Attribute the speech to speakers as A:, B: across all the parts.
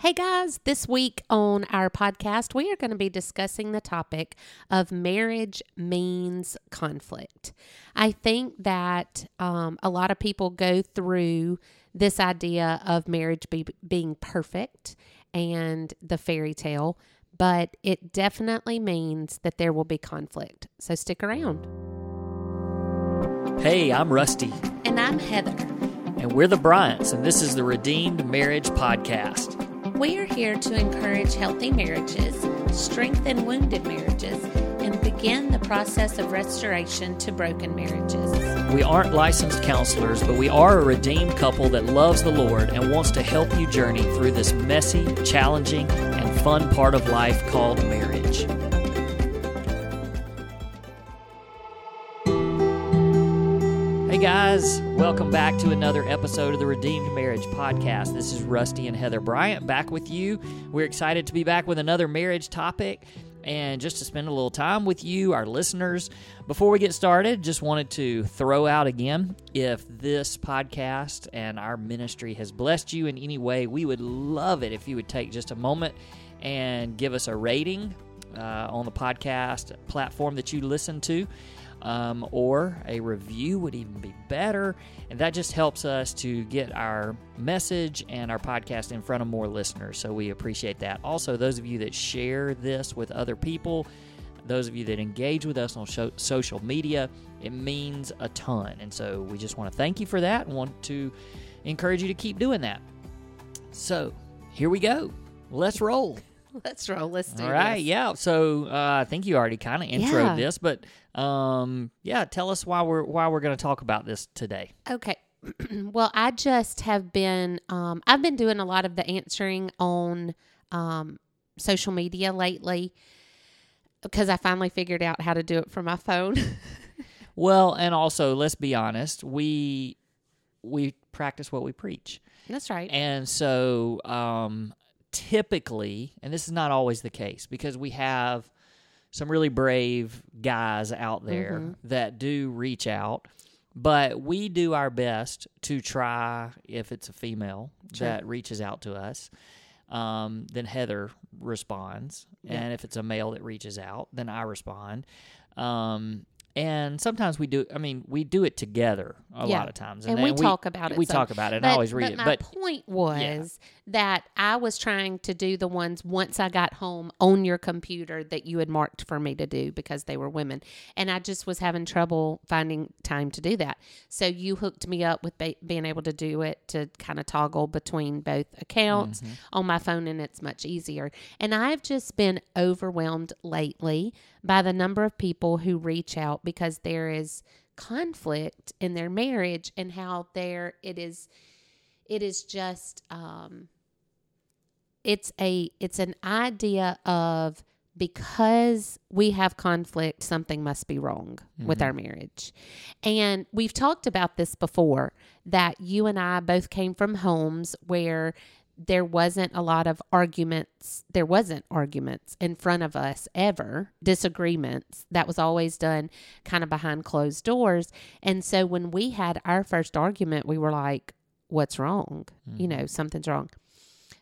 A: Hey guys, this week on our podcast, we are going to be discussing the topic of marriage means conflict. I think that um, a lot of people go through this idea of marriage be, being perfect and the fairy tale, but it definitely means that there will be conflict. So stick around.
B: Hey, I'm Rusty,
A: And I'm Heather.
B: and we're the Bryants, and this is the Redeemed Marriage Podcast.
A: We are here to encourage healthy marriages, strengthen wounded marriages, and begin the process of restoration to broken marriages.
B: We aren't licensed counselors, but we are a redeemed couple that loves the Lord and wants to help you journey through this messy, challenging, and fun part of life called marriage. Hey guys, welcome back to another episode of the Redeemed Marriage Podcast. This is Rusty and Heather Bryant back with you. We're excited to be back with another marriage topic and just to spend a little time with you, our listeners. Before we get started, just wanted to throw out again if this podcast and our ministry has blessed you in any way, we would love it if you would take just a moment and give us a rating uh, on the podcast platform that you listen to um, or a review would even be better. And that just helps us to get our message and our podcast in front of more listeners. So we appreciate that. Also, those of you that share this with other people, those of you that engage with us on sho- social media, it means a ton. And so we just want to thank you for that and want to encourage you to keep doing that. So here we go. Let's roll.
A: Let's roll. Let's do
B: All right,
A: this.
B: yeah. So uh, I think you already kind of introed
A: Yeah.
B: this, but um, yeah, tell us why we're why we're going to talk about this today.
A: Okay. well, I just have been, um, I've been doing a lot of the answering on um, social media lately because I finally figured out how to do it from my phone.
B: Well, and also let's be honest, we we practice what we preach,
A: That's right.
B: and so um, typically, and this is not always the case because we have some really brave guys out there
A: Mm-hmm.
B: that do reach out. But we do our best to try, if it's a female
A: Sure.
B: that reaches out to us, um, then Heather responds.
A: Yeah.
B: And if it's a male that reaches out, then I respond. Um, and sometimes we do, I mean, we do it together a
A: Yeah.
B: lot of times.
A: and
B: then
A: we talk about it.
B: We talk about it and
A: but,
B: I always read
A: but
B: it.
A: My
B: But
A: point was that I was trying to do the ones once I got home on your computer that you had marked for me to do because they were women, and I just was having trouble finding time to do that. So you hooked me up with ba- being able to do it to kind of toggle between both accounts
B: Mm-hmm.
A: on my phone, and it's much easier. And I've just been overwhelmed lately by the number of people who reach out because there is conflict in their marriage and how there it is it is just um it's a it's an idea of because we have conflict something must be wrong with our marriage. And we've talked about this before that you and I both came from homes where there wasn't a lot of arguments there wasn't arguments in front of us ever disagreements. That was always done kind of behind closed doors. And so when we had our first argument we were like what's wrong? You mm-hmm. know something's wrong.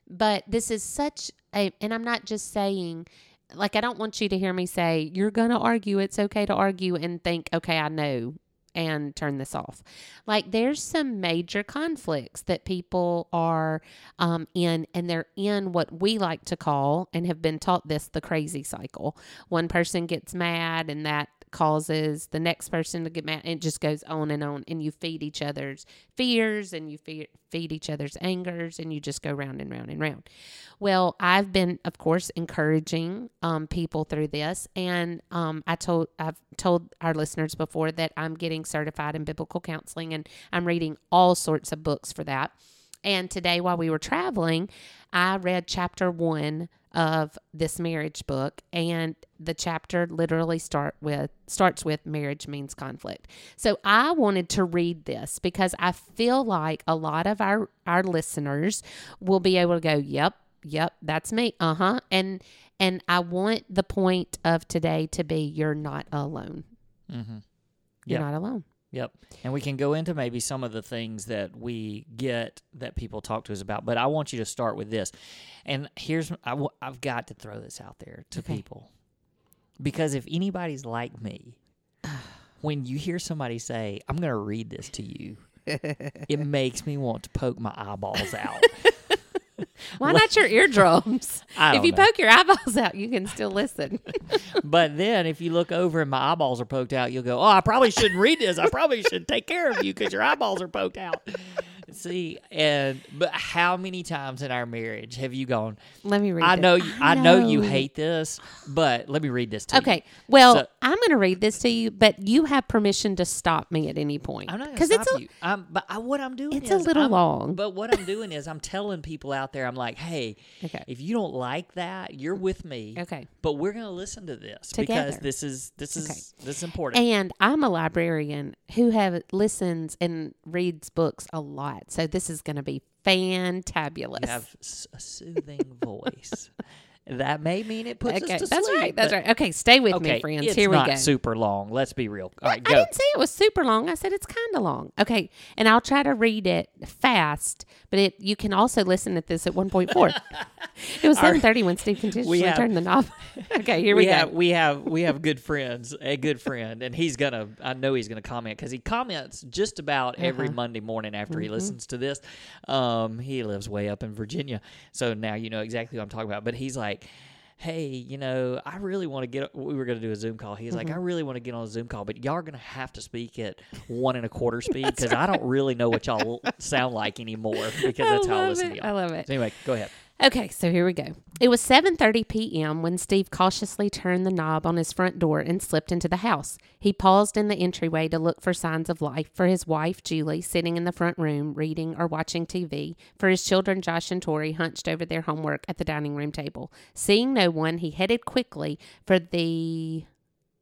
A: But this is such a and i'm not just saying like i don't want you to hear me say you're gonna argue. It's okay to argue and think okay i know and turn this off. Like there's some major conflicts that people are um, in and they're in what we like to call and have been taught this the crazy cycle. One person gets mad and that causes the next person to get mad. It just goes on and on. And you feed each other's fears and you feed, feed each other's angers and you just go round and round and round. Well i've been of course encouraging um, people through this. And um, i told i've told our listeners before that i'm getting certified in biblical counseling and i'm reading all sorts of books for that. And today while we were traveling i read chapter one of this marriage book and the chapter literally start with starts with marriage means conflict so i wanted to read this because i feel like a lot of our our listeners will be able to go yep yep that's me uh-huh and and i want the point of today to be you're not alone
B: mm-hmm.
A: you're
B: Yeah.
A: not alone
B: Yep. And we can go into maybe some of the things that we get that people talk to us about. But I want you to start with this. And here's, I w- I've got to throw this out there to
A: Okay.
B: people. Because if anybody's like me, when you hear somebody say, I'm going to read this to you, it makes me want to poke my eyeballs out.
A: Why not your eardrums? If you
B: know.
A: poke your eyeballs out, you can still listen.
B: But then if you look over and my eyeballs are poked out, you'll go, "Oh, I probably shouldn't read this. I probably should take care of you because your eyeballs are poked out." See, and but how many times in our marriage have you gone?
A: Let me read
B: I know, you, I know you hate this, but let me read this to you.
A: Okay. Well,
B: So-
A: I'm going to read this to you, but you have permission to stop me at any point.
B: I'm not going
A: 'Cause
B: to
A: it's a,
B: you. Um, but I, what I'm doing
A: It's
B: is
A: a little
B: I'm-
A: long.
B: But what I'm doing is I'm telling people out there, I'm like, hey,
A: Okay.
B: if you don't like that, you're with me.
A: Okay.
B: But we're going to listen to this because this is this is
A: Okay.
B: this is important.
A: And I'm a librarian who have listens and reads books a lot. So this is going to be fantabulous.
B: You have a soothing voice. That may mean it puts
A: okay,
B: us to
A: that's
B: sleep.
A: right. That's right. Okay, stay with
B: Okay,
A: me, friends. Here we
B: not
A: go.
B: super long. Let's be real. All right,
A: I didn't say it was super long. I said it's kind of long. Okay, and I'll try to read it fast, but it you can also listen at this at 1.4. it was 7:30 when Steve continuously
B: have-
A: turned the knob. okay, here we,
B: have
A: go.
B: we have we have good friends, a good friend, and he's gonna. I know he's gonna comment because he comments just about every
A: Uh-huh.
B: Monday morning after
A: Mm-hmm.
B: he listens to this. Um, he lives way up in Virginia, so now you know exactly what I'm talking about. But he's like. Hey, you know, I really want to get. We were going to do a Zoom call. He's like, I
A: Mm-hmm.
B: really want to get on a Zoom call, but y'all are going to have to speak at one and a quarter speed because I don't really know what y'all sound like anymore because that's how I listen
A: it.
B: to
A: I
B: y'all.
A: love it.
B: So anyway, go ahead.
A: Okay, so here we go. It was 7:30 p.m. when Steve cautiously turned the knob on his front door and slipped into the house. He paused in the entryway to look for signs of life for his wife Julie sitting in the front room reading or watching TV, for his children Josh and Tori hunched over their homework at the dining room table. Seeing no one, he headed quickly for the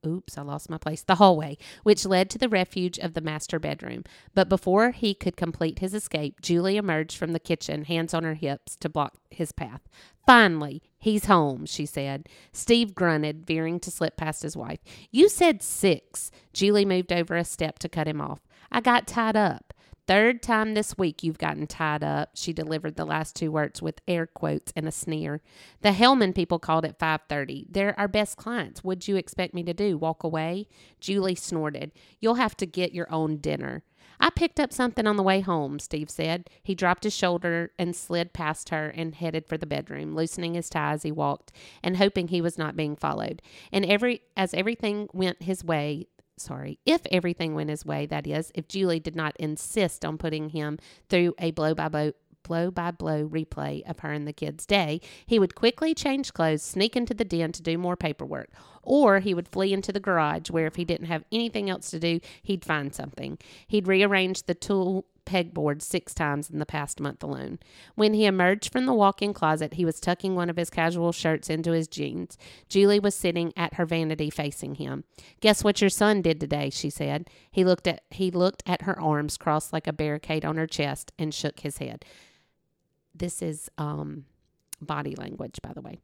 A: Oops, I lost my place. The hallway, which led to the refuge of the master bedroom. But before he could complete his escape, Julie emerged from the kitchen, hands on her hips, to block his path. Finally, he's home, she said. Steve grunted, veering to slip past his wife. You said six. Julie moved over a step to cut him off. I got tied up. Third time this week you've gotten tied up, she delivered the last two words with air quotes and a sneer. The Hellman people called at 5:30. They're our best clients. What'd you expect me to do? Walk away? Julie snorted. You'll have to get your own dinner. I picked up something on the way home, Steve said. He dropped his shoulder and slid past her and headed for the bedroom, loosening his tie as he walked and hoping he was not being followed. And every as everything went his way, sorry, if everything went his way, that is, if Julie did not insist on putting him through a blow by blow blow by blow replay of her and the kids' day, he would quickly change clothes, sneak into the den to do more paperwork. Or he would flee into the garage where if he didn't have anything else to do, he'd find something. He'd rearrange the tool pegboard six times in the past month alone. When he emerged from the walk in closet, he was tucking one of his casual shirts into his jeans. Julie was sitting at her vanity facing him. Guess what your son did today, she said. He looked at he looked at her arms crossed like a barricade on her chest and shook his head. This is um body language, by the way.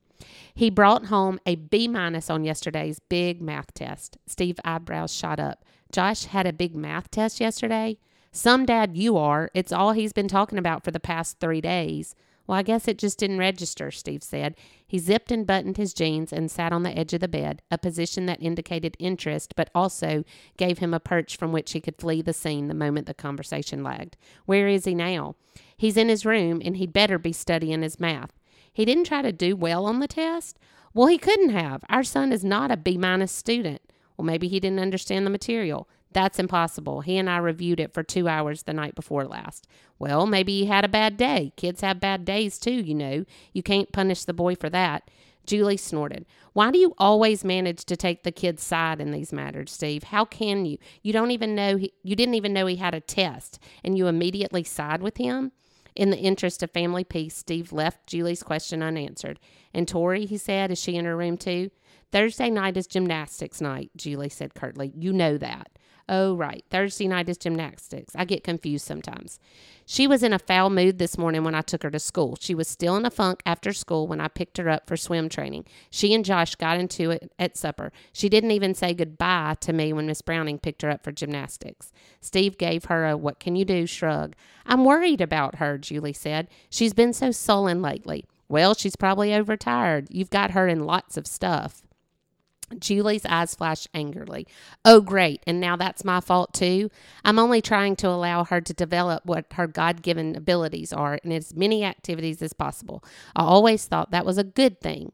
A: He brought home a B minus on yesterday's big math test. Steve's eyebrows shot up. Josh had a big math test yesterday. Some dad you are. It's all he's been talking about for the past three days. Well, I guess it just didn't register, Steve said. He zipped and buttoned his jeans and sat on the edge of the bed, a position that indicated interest but also gave him a perch from which he could flee the scene the moment the conversation lagged. Where is he now? He's in his room and he'd better be studying his math. He didn't try to do well on the test? Well, he couldn't have. Our son is not a B minus student. Well, maybe he didn't understand the material. That's impossible. He and I reviewed it for two hours the night before last. Well, maybe he had a bad day. Kids have bad days too, you know. You can't punish the boy for that. Julie snorted. Why do you always manage to take the kid's side in these matters, Steve? How can you? You don't even know he, you didn't even know he had a test and you immediately side with him? In the interest of family peace, Steve left Julie's question unanswered. And Tori, he said, is she in her room too? Thursday night is gymnastics night, Julie said curtly. You know that. Oh, right. Thursday night is gymnastics. I get confused sometimes. She was in a foul mood this morning when I took her to school. She was still in a funk after school when I picked her up for swim training. She and Josh got into it at supper. She didn't even say goodbye to me when Miss Browning picked her up for gymnastics. Steve gave her a what can you do shrug. I'm worried about her, Julie said. She's been so sullen lately. Well, she's probably overtired. You've got her in lots of stuff. Julie's eyes flashed angrily. Oh, great. And now that's my fault, too. I'm only trying to allow her to develop what her God given abilities are in as many activities as possible. I always thought that was a good thing.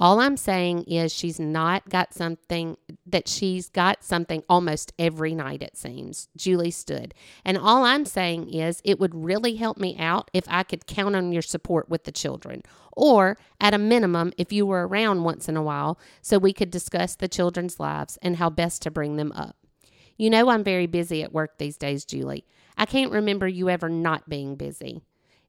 A: All I'm saying is she's not got something that she's got something almost every night, it seems. Julie stood. And all I'm saying is it would really help me out if I could count on your support with the children. Or, at a minimum, if you were around once in a while so we could discuss the children's lives and how best to bring them up. You know, I'm very busy at work these days, Julie. I can't remember you ever not being busy.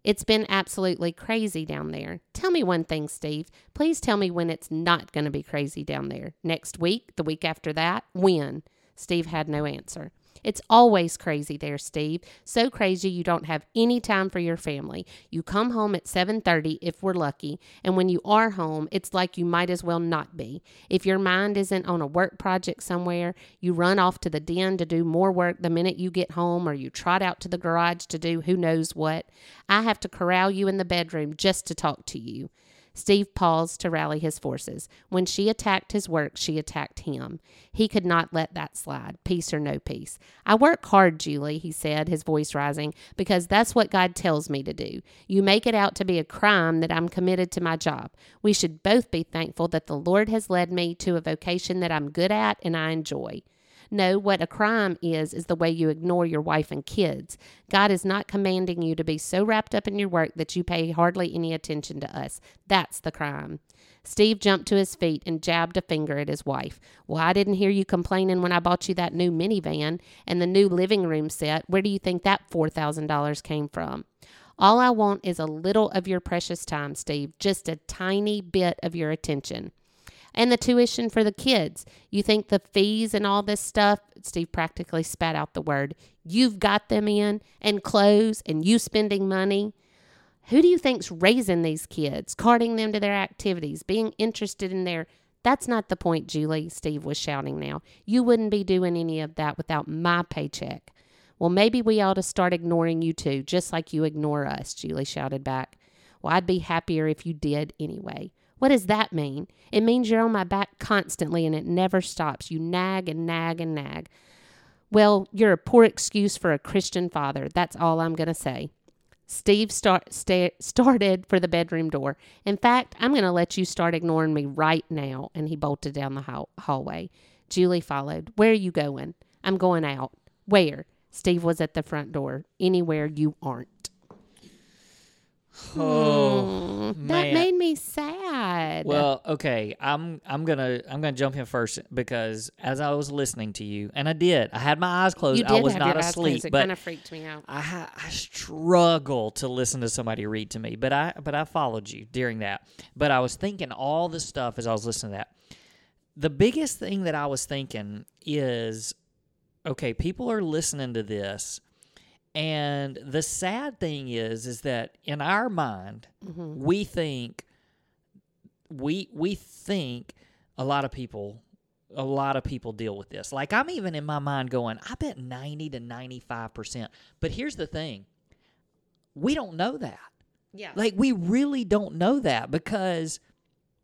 A: It's been absolutely crazy down there. Tell me one thing, Steve. Please tell me when it's not going to be crazy down there. Next week? The week after that? When? Steve had no answer. It's always crazy there, Steve. So crazy you don't have any time for your family. You come home at 7:30 if we're lucky, and when you are home, it's like you might as well not be. If your mind isn't on a work project somewhere, you run off to the den to do more work the minute you get home or you trot out to the garage to do who knows what. I have to corral you in the bedroom just to talk to you. Steve paused to rally his forces. When she attacked his work, she attacked him. He could not let that slide, peace or no peace. I work hard, Julie, he said, his voice rising, because that's what God tells me to do. You make it out to be a crime that I'm committed to my job. We should both be thankful that the Lord has led me to a vocation that I'm good at and I enjoy. No, what a crime is, is the way you ignore your wife and kids. God is not commanding you to be so wrapped up in your work that you pay hardly any attention to us. That's the crime. Steve jumped to his feet and jabbed a finger at his wife. Well, I didn't hear you complaining when I bought you that new minivan and the new living room set. Where do you think that $4,000 came from? All I want is a little of your precious time, Steve, just a tiny bit of your attention and the tuition for the kids. You think the fees and all this stuff, Steve practically spat out the word, you've got them in and clothes and you spending money. Who do you think's raising these kids, carting them to their activities, being interested in their that's not the point, Julie, Steve was shouting now. You wouldn't be doing any of that without my paycheck. Well, maybe we ought to start ignoring you too, just like you ignore us, Julie shouted back. Well, I'd be happier if you did anyway. What does that mean? It means you're on my back constantly and it never stops. You nag and nag and nag. Well, you're a poor excuse for a Christian father. That's all I'm going to say. Steve start, sta- started for the bedroom door. In fact, I'm going to let you start ignoring me right now. And he bolted down the hall- hallway. Julie followed. Where are you going? I'm going out. Where? Steve was at the front door. Anywhere you aren't.
B: Oh,
A: Hmm, that made me sad.
B: Well, okay, I'm I'm gonna I'm gonna jump in first because as I was listening to you, and I did, I had my eyes closed.
A: you did
B: I was
A: have
B: not
A: your eyes
B: asleep,
A: closed. It
B: but
A: kind of freaked me out.
B: I I struggle to listen to somebody read to me, but I but I followed you during that. But I was thinking all the stuff as I was listening to that. The biggest thing that I was thinking is, okay, people are listening to this, and the sad thing is, is that in our mind,
A: Mm-hmm.
B: we think we we think a lot of people a lot of people deal with this. Like I'm even in my mind going, I bet 90 to 95%. But here's the thing. We don't know that.
A: Yeah.
B: Like we really don't know that because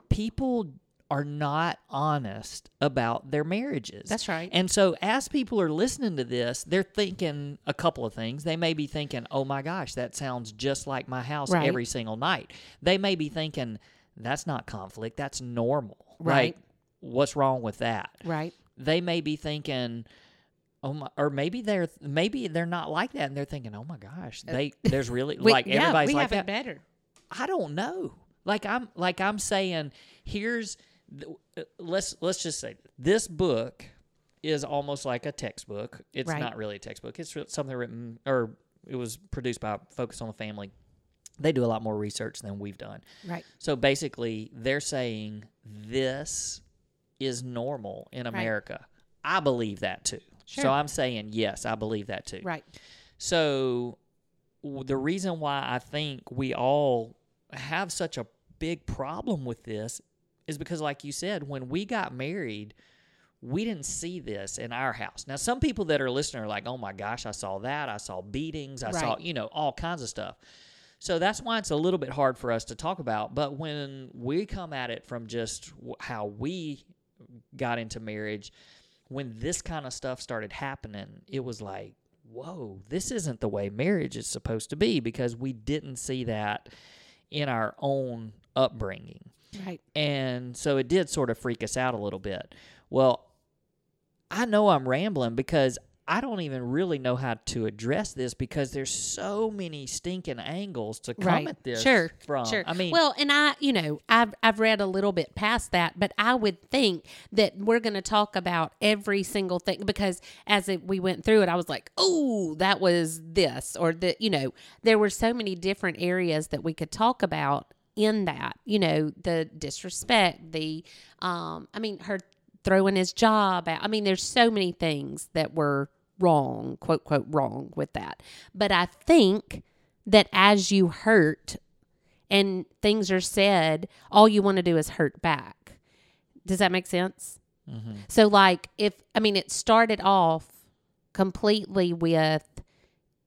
B: people are not honest about their marriages.
A: That's right.
B: And so as people are listening to this, they're thinking a couple of things. They may be thinking, "Oh my gosh, that sounds just like my house
A: Right.
B: every single night." They may be thinking, "That's not conflict, that's normal."
A: Right.
B: Like, what's wrong with that?
A: right.
B: They may be thinking, "Oh my," or maybe they're maybe they're not like that and they're thinking, "Oh my gosh, they there's really
A: We-
B: like
A: yeah,
B: everybody's
A: we
B: like
A: have
B: that."
A: it better.
B: I don't know. Like I'm like I'm saying, here's uh, Uh, let's let's just say this book is almost like a textbook. It's
A: Right.
B: not really a textbook. It's something written or it was produced by Focus on the Family. They do a lot more research than we've done.
A: Right.
B: So basically, they're saying this is normal in America. I believe that too.
A: Sure.
B: So I'm saying yes, I believe that too.
A: Right.
B: So w- the reason why I think we all have such a big problem with this is because like you said, when we got married, we didn't see this in our house. Now some people that are listening are like, "Oh my gosh, I saw that. I saw beatings. I saw, you know, all kinds of stuff." So that's why it's a little bit hard for us to talk about. But when we come at it from just how we got into marriage, when this kind of stuff started happening, it was like, whoa, this isn't the way marriage is supposed to be because we didn't see that in our own upbringing.
A: Right.
B: And so it did sort of freak us out a little bit. Well, I know I'm rambling because I don't even really know how to address this because there's so many stinking angles to come
A: Right.
B: at this
A: Sure.
B: from.
A: Sure.
B: I mean,
A: well, and I, you know, I've I've read a little bit past that, but I would think that we're going to talk about every single thing because as it, we went through it, I was like, oh, that was this, or that, you know, there were so many different areas that we could talk about in that, you know, the disrespect, the, um, I mean, her throwing his job out. I mean, there's so many things that were wrong, quote, quote, wrong with that. But I think that as you hurt and things are said, all you want to do is hurt back. Does that make sense?
B: mhm.
A: So, like, if I mean, it started off completely with,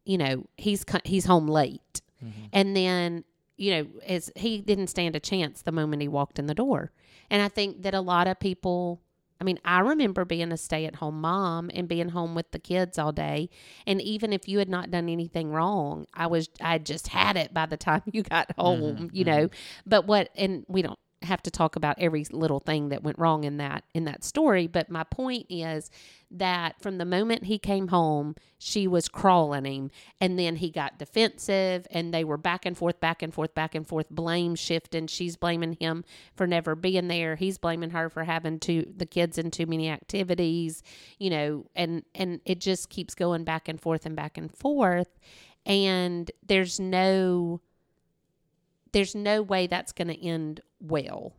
A: you know, he's he's home late,
B: Mhm.
A: and then you know, as he didn't stand a chance the moment he walked in the door, and I think that a lot of people. I mean, I remember being a stay at home mom and being home with the kids all day. And even if you had not done anything wrong, I was, I just had it by the time you got mm-hmm, home, you mm-hmm. know. But what, and we don't have to talk about every little thing that went wrong in that, in that story. But my point is that from the moment he came home, she was crawling him. And then he got defensive and they were back and forth, back and forth, back and forth, blame shifting. She's blaming him for never being there. He's blaming her for having too the kids in too many activities, you know, and and it just keeps going back and forth and back and forth. And there's no there's no way that's going to end well.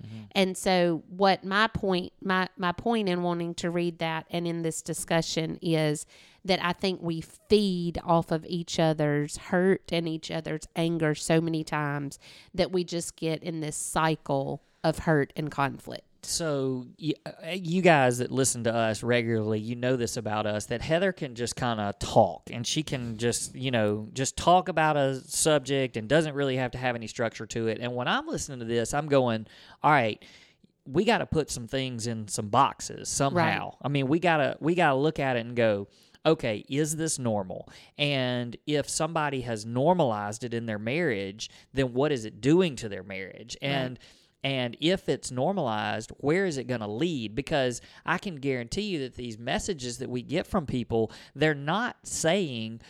A: Mm-hmm. And so what my point my my point in wanting to read that and in this discussion is that I think we feed off of each other's hurt and each other's anger so many times that we just get in this cycle of hurt and conflict.
B: So you, uh, you guys that listen to us regularly, you know this about us that Heather can just kind of talk and she can just, you know, just talk about a subject and doesn't really have to have any structure to it. And when I'm listening to this, I'm going, "All right, we got to put some things in some boxes somehow. I mean, we got to we got to look at it and go, okay, is this normal? And if somebody has normalized it in their marriage, then what is it doing to their marriage? And and if it's normalized, where is it going to lead? Because I can guarantee you that these messages that we get from people, they're not saying,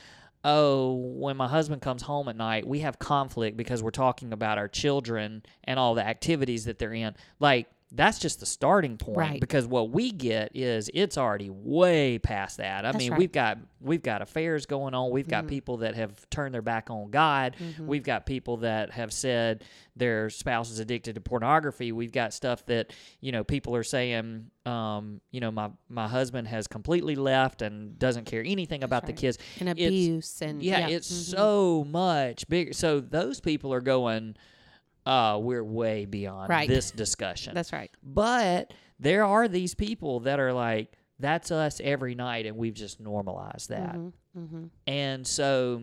B: oh, when my husband comes home at night, we have conflict because we're talking about our children and all the activities that they're in. Like, that's just the starting point
A: Right.
B: because what we get is it's already way past that. I
A: That's
B: mean,
A: right.
B: we've got we've got affairs going on. We've got people that have turned their back on God. We've got people that have said their spouse is addicted to pornography. We've got stuff that you know people are saying. Um, you know, my my husband has completely left and doesn't care anything about the
A: right.
B: kids.
A: And
B: It's-
A: abuse and
B: yeah,
A: yeah,
B: it's
A: mhm.
B: so much bigger. So those people are going. Uh, we're way beyond
A: Right.
B: this discussion.
A: That's right.
B: But there are these people that are like, that's us every night, and we've just normalized that.
A: Mm-hmm.
B: And so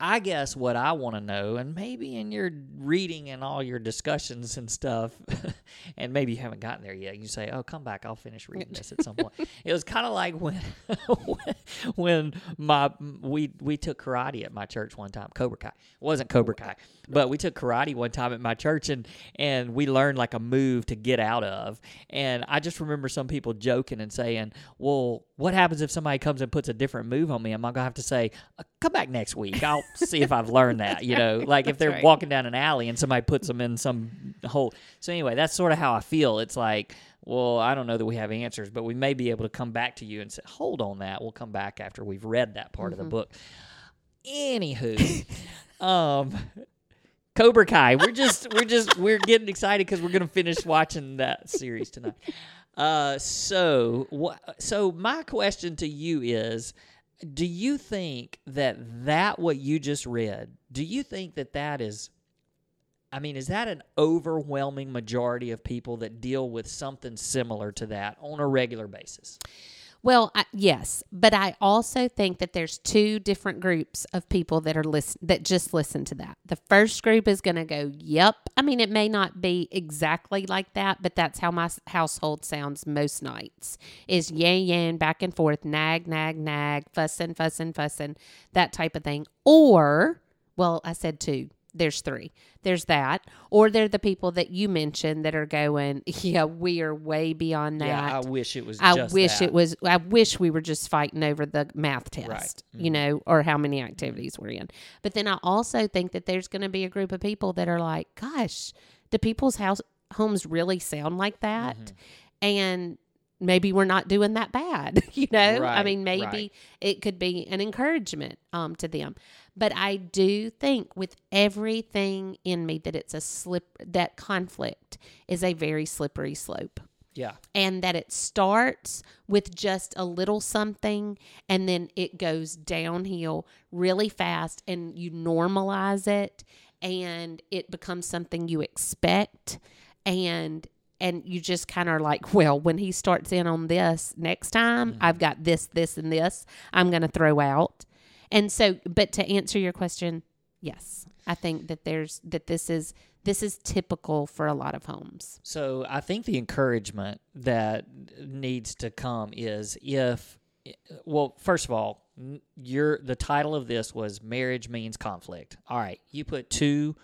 B: I guess what I want to know, and maybe in your reading and all your discussions and stuff, and maybe you haven't gotten there yet, you say, "Oh, come back, I'll finish reading this at some point." it was kind of like when, when my we we took karate at my church one time, Cobra Kai. It wasn't Cobra Kai, but we took karate one time at my church, and and we learned like a move to get out of. And I just remember some people joking and saying, "Well, what happens if somebody comes and puts a different move on me? Am I gonna have to say, uh, come back next week? I'll see if I've learned that. You know, like if they're
A: right.
B: walking down an alley and somebody puts them in some hole. So anyway, that's sort of how I feel. It's like, well, I don't know that we have answers, but we may be able to come back to you and say, hold on that. We'll come back after we've read that part of the book. Anywho, um, Cobra Kai. We're just we're just we're getting excited because we're gonna finish watching that series tonight. Uh, so wha- so my question to you is do you think that that what you just read do you think that that is i mean is that an overwhelming majority of people that deal with something similar to that on a regular basis
A: Well, I, yes, but I also think that there's two different groups of people that are listen that just listen to that. The first group is going to go, "Yep." I mean, it may not be exactly like that, but that's how my household sounds most nights. Is yan yan back and forth, nag nag nag, fussing fussing fussing, that type of thing. Or, well, I said two. There's three. There's that, or they're the people that you mentioned that are going, "Yeah, we are way beyond that."
B: yeah i wish it was
A: I
B: just
A: wish
B: that.
A: it was. I wish we were just fighting over the math test,
B: Right. Mm-hmm.
A: you know, or how many activities we're in. But then I also think that there's going to be a group of people that are like, "Gosh, do people's house homes really sound like that?"
B: Mm-hmm.
A: And maybe we're not doing that bad, you know. I mean, maybe
B: right.
A: it could be an encouragement um, to them. But I do think with everything in me that it's a slip that conflict is a very slippery slope
B: yeah
A: and that it starts with just a little something and then it goes downhill really fast and you normalize it and it becomes something you expect and and you just kind of like well when he starts in on this next time mm-hmm. i've got this this and this i'm going to throw out. And so but to answer your question yes. I think that there's that this is this is typical for a lot of homes.
B: So I think the encouragement that needs to come is if, well, first of all, your the title of this was "Marriage Means Conflict." All right, you put two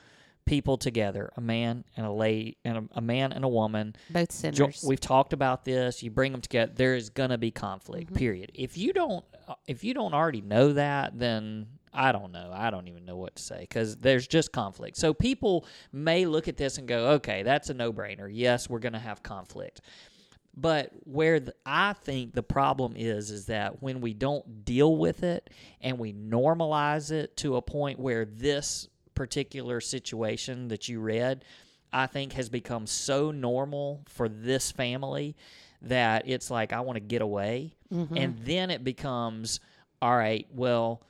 B: people together, a man and a lady, and a, a man and a woman.
A: both
B: Jo-
A: sinners
B: We've talked about this. You bring them together. There is going to be conflict.
A: Mm-hmm.
B: Period. If you don't, if you don't already know that, then I don't know. I don't even know what to say because there's just conflict. So people may look at this and go, "Okay, that's a no-brainer. Yes, we're going to have conflict." But where the, I think the problem is, is that when we don't deal with it and we normalize it to a point where this particular situation that you read, I think has become so normal for this family that it's like, I want to get away. Mm-hmm. And then it becomes, all right, well,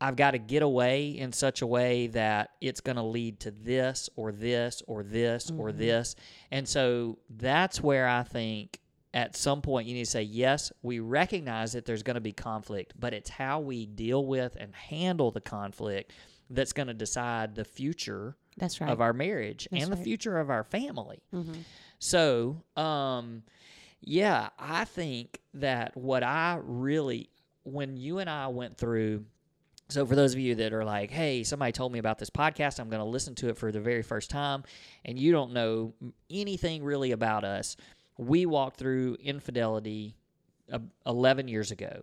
B: I've got to get away in such a way that it's going to lead to this or this or this or mm-hmm. this. And so that's where I think at some point you need to say, yes, we recognize that there's going to be conflict, but it's how we deal with and handle the conflict that's going to decide the future
A: That's right.
B: of our marriage
A: That's
B: and the future of our family.
A: Mhm.
B: So, um, yeah, I think that what I really, when you and I went through, so for those of you that are like, hey, somebody told me about this podcast, I'm going to listen to it for the very first time, and you don't know anything really about us, we walked through infidelity uh, 11 years ago.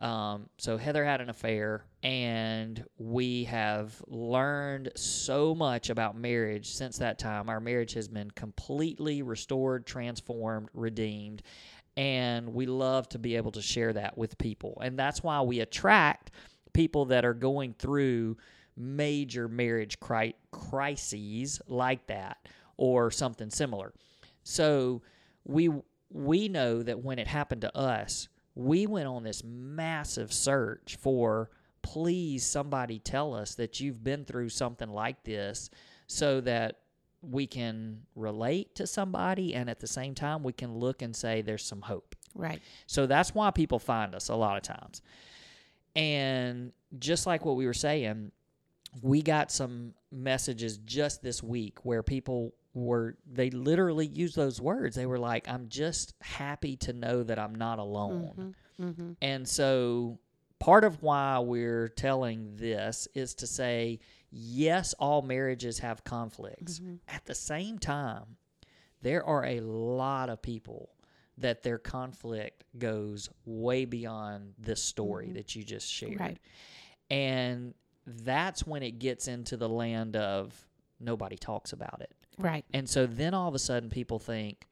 B: Um, so Heather had an affair, and we have learned so much about marriage since that time. Our marriage has been completely restored, transformed, redeemed, and we love to be able to share that with people. And that's why we attract people that are going through major marriage cri- crises like that or something similar. So we we know that when it happened to us, we went on this massive search for please somebody tell us that you've been through something like this so that we can relate to somebody and at the same time we can look and say there's some hope.
A: Right.
B: So that's why people find us a lot of times. And just like what we were saying, we got some messages just this week where people were they literally used those words. They were like, I'm just happy to know that I'm not alone.
A: Mm-hmm. mm-hmm.
B: And so part of why we're telling this is to say, yes, all marriages have conflicts. Mm-hmm. At the same time, there are a lot of people that their conflict goes way beyond this story mm-hmm. that you just shared.
A: Right.
B: And that's when it gets into the land of nobody talks about it.
A: Right.
B: And so then all of a sudden people think,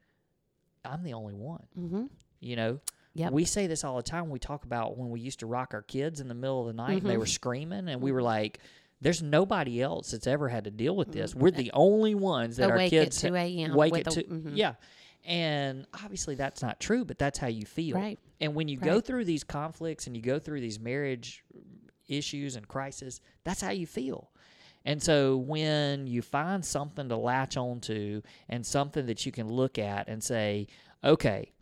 B: I'm the only one.
A: Mm-hmm.
B: You know,
A: Yep.
B: we say this all the time. We talk about when we used to rock our kids in the middle of the night and they
A: Mhm.
B: were screaming, and we were like, "There's nobody else that's ever had to deal with this. We're the only ones that
A: Awake
B: our
A: at
B: kids
A: 2 a.m.
B: wake at
A: a-
B: two.
A: mhm.
B: Yeah, And obviously that's not true, but that's how you feel.
A: Right.
B: And when you go through these conflicts and you go through these marriage issues and crisis, that's how you feel. And so when you find something to latch onto and something that you can look at and say, okay,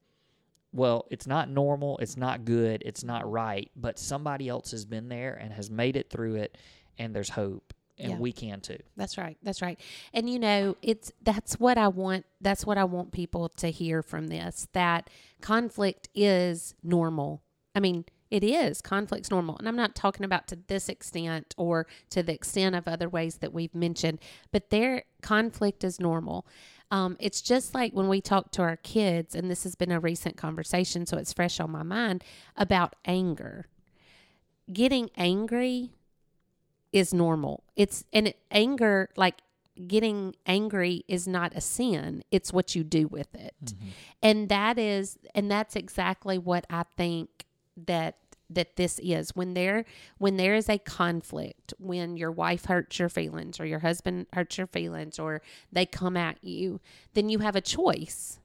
B: well, it's not normal, it's not good, it's not right, but somebody else has been there and has made it through it, and there's hope, and
A: Yeah.
B: we can too.
A: That's right. That's right. And you know, it's that's what I want that's what I want people to hear from this that conflict is normal. I mean, it is. Conflict's normal. And I'm not talking about to this extent or to the extent of other ways that we've mentioned, but their conflict is normal. Um, it's just like when we talk to our kids, and this has been a recent conversation, so it's fresh on my mind about anger. Getting angry is normal. It's and it, anger, like getting angry, is not a sin. It's what you do with it, and that is, and that's exactly what I think that that this is. When there when there is a conflict when your wife hurts your feelings or your husband hurts your feelings or they come at you then you have a choice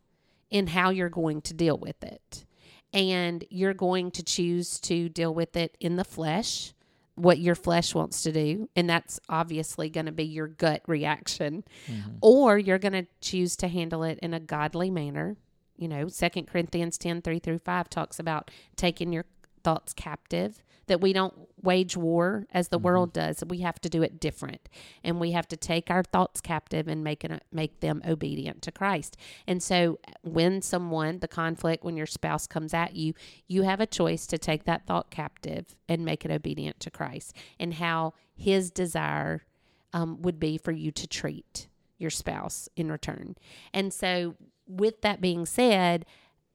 A: in how you're going to deal with it. And you're going to choose to deal with it in the flesh what your flesh wants to do and that's obviously going to be your gut reaction. Mm-hmm. Or you're going to choose to handle it in a godly manner you know second corinthians 10 3 through 5 talks about taking your thoughts captive that we don't wage war as the world does. We have to do it different. And we have to take our thoughts captive and make it make them obedient to christ. And so when someone the conflict when your spouse comes at you you have a choice to take that thought captive and make it obedient to christ and how his desire um, would be for you to treat your spouse in return. And so with that being said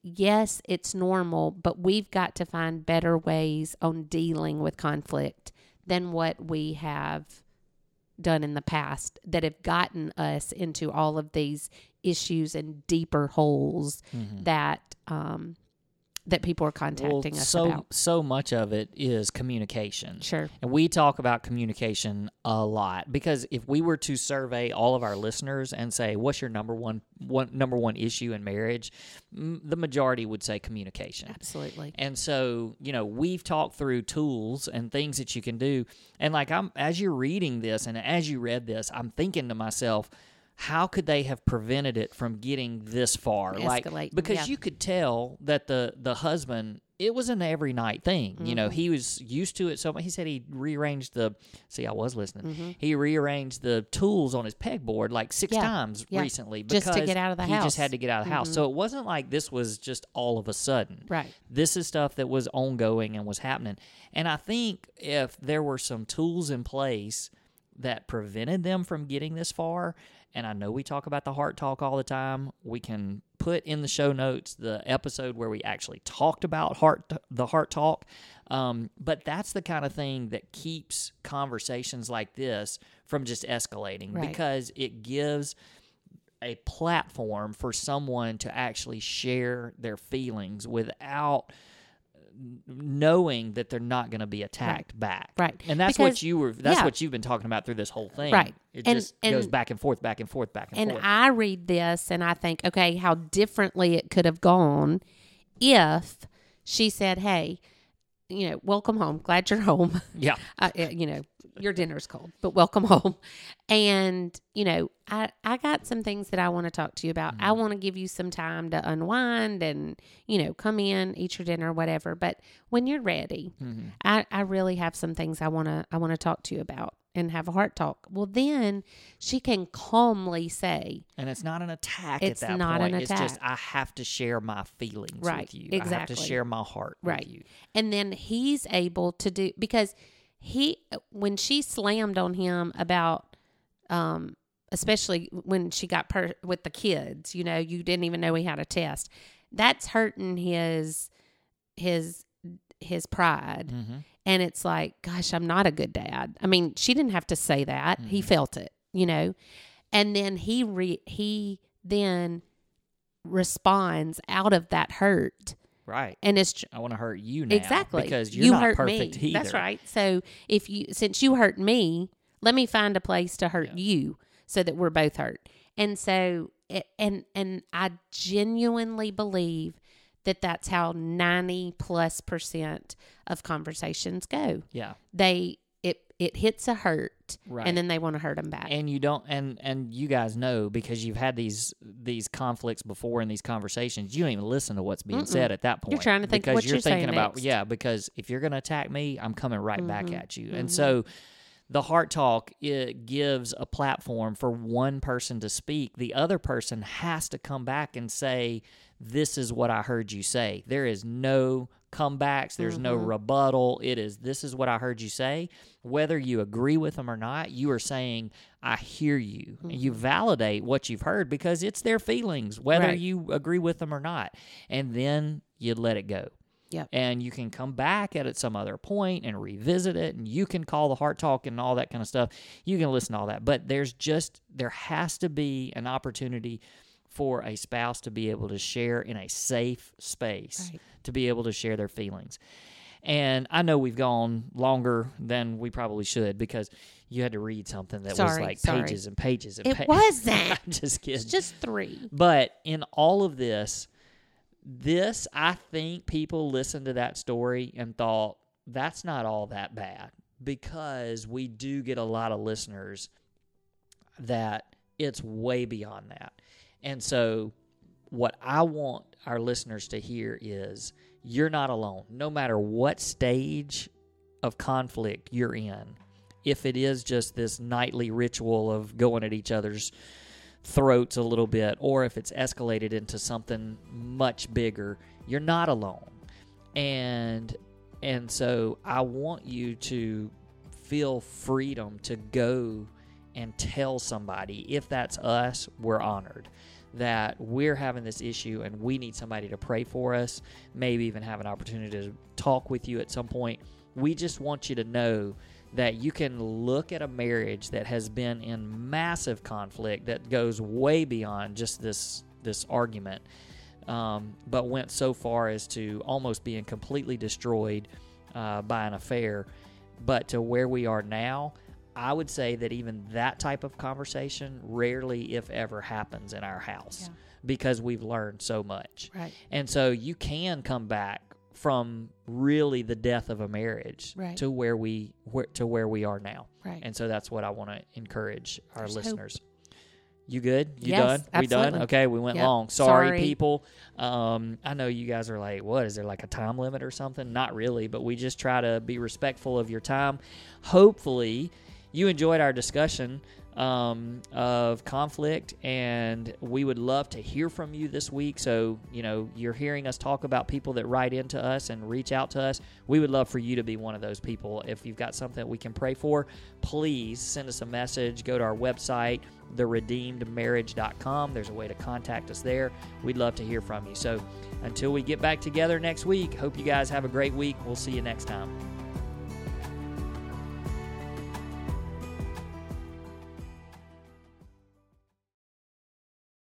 A: yes, it's normal, but we've got to find better ways on dealing with conflict than what we have done in the past that have gotten us into all of these issues and deeper holes that um, that people are contacting us
B: so
A: about.
B: so much of it is communication.
A: Sure.
B: And we talk about communication a lot because if we were to survey all of our listeners and say, "What's your number one one number one issue in marriage?" m- the majority would say communication.
A: Absolutely.
B: And so, you know, we've talked through tools and things that you can do. And like I'm as you're reading this and as you read this, I'm thinking to myself, how could they have prevented it from getting this far? Like
A: Escalate,
B: because
A: yeah.
B: you could tell that the the husband it was an every night thing. You
A: Mm-hmm.
B: know, he was used to it so much. He said he rearranged the see, I was listening.
A: Mm-hmm.
B: He rearranged the tools on his pegboard like six
A: Yeah,
B: times
A: yeah.
B: recently
A: Just to get out of the
B: he
A: house. Mm-hmm.
B: just had to get out of the house. So it wasn't like this was just all of a sudden.
A: Right.
B: This is stuff that was ongoing and was happening. And I think if there were some tools in place that prevented them from getting this far, and I know we talk about the heart talk all the time, we can put in the show notes the episode where we actually talked about heart the heart talk. Um, but that's the kind of thing that keeps conversations like this from just escalating
A: Right.
B: because it gives a platform for someone to actually share their feelings without knowing that they're not going to be attacked back.
A: Right.
B: And that's what you were that's
A: yeah.
B: what you've been talking about through this whole thing.
A: Right.
B: It
A: And-
B: just goes back and forth, back and forth, back and,
A: And
B: forth.
A: And I read this and I think, okay, how differently it could have gone if she said, hey, you know, welcome home. Glad you're home.
B: yeah.
A: uh, you know, your dinner's cold, but welcome home. And, you know, I, I got some things that I want to talk to you about. I mm-hmm. want to give you some time to unwind and, you know, come in, eat your dinner, whatever. But when you're ready, mm-hmm. I, I really have some things I want to, I want to talk to you about and have a heart talk. Well, then she can calmly say,
B: And it's not an attack
A: It's
B: at that
A: not an
B: attack. It's just. I have to share my feelings
A: Right,
B: with you. Exactly. I have to share my heart
A: right
B: with you.
A: and then he's able to do because he when she slammed on him about um especially when she got per with the kids you know you didn't even know he had a test that's hurting his his his pride.
B: Mm-hmm.
A: and it's like gosh i'm not a good dad. I mean she didn't have to say that. He felt it you know? And then he re he then responds out of that hurt
B: Right.
A: and it's tr-
B: I want to hurt you now.
A: exactly
B: Because you're
A: you
B: not
A: hurt
B: perfect
A: me
B: either.
A: that's right so if you since you hurt me let me find a place to hurt
B: Yeah.
A: you so that we're both hurt and so it, and and I genuinely believe that that's how 90 plus percent of conversations go.
B: Yeah.
A: They it it hits a hurt
B: Right.
A: and then they want to hurt them back.
B: and you don't and and you guys know because you've had these these conflicts before in these conversations you don't even listen to what's being
A: Mm-mm.
B: said at that point
A: You're trying to think
B: because
A: what
B: you're
A: you're
B: thinking about
A: next.
B: yeah because if you're going to attack me i'm coming right back
A: Mhm.
B: at you and
A: Mhm.
B: so the heart talk it gives a platform for one person to speak the other person has to come back and say this is what i heard you say there is no comebacks there's no
A: Mhm.
B: rebuttal it is this is what i heard you say whether you agree with them or not you are saying i hear you and you
A: Mhm.
B: validate what you've heard because it's their feelings whether
A: Right.
B: you agree with them or not and then you let it go
A: Yep.
B: and you can come back at it some other point and revisit it and you can call the heart talk and all that kind of stuff you can listen to all that but there's just there has to be an opportunity for a spouse to be able to share in a safe space
A: Right.
B: to be able to share their feelings and i know we've gone longer than we probably should because you had to read something that was like
A: sorry.
B: pages and pages and
A: It
B: pa-
A: wasn't.
B: i'm just kidding
A: It's just three.
B: but in all of this, this, I think people listened to that story and thought, that's not all that bad because we do get a lot of listeners that it's way beyond that. And so, what I want our listeners to hear is you're not alone. No matter what stage of conflict you're in, if it is just this nightly ritual of going at each other's throats a little bit, or if it's escalated into something much bigger, you're not alone. And and so I want you to feel freedom to go and tell somebody if that's us, we're honored that we're having this issue and we need somebody to pray for us, maybe even have an opportunity to talk with you at some point. We just want you to know that you can look at a marriage that has been in massive conflict that goes way beyond just this this argument, um, but went so far as to almost being completely destroyed uh, by an affair. But to where we are now, I would say that even that type of conversation rarely, if ever, happens in our house
A: Yeah.
B: because we've learned so much.
A: Right.
B: And so you can come back from really the death of a marriage
A: Right.
B: to where we where, to where we are now.
A: Right.
B: And so that's what I want to encourage our
A: There's hope.
B: listeners. You good? You
A: Yes,
B: done? We done? Okay, we went
A: Yep.
B: long. Sorry,
A: Sorry.
B: people. Um, I know you guys are like, what is there like a time limit or something? Not really, but we just try to be respectful of your time. Hopefully, you enjoyed our discussion um, of conflict, and we would love to hear from you this week. So, you know, you're hearing us talk about people that write into us and reach out to us. We would love for you to be one of those people. If you've got something that we can pray for, please send us a message. Go to our website, theredeemedmarriage.com. There's a way to contact us there. We'd love to hear from you. So, until we get back together next week, hope you guys have a great week. We'll see you next time.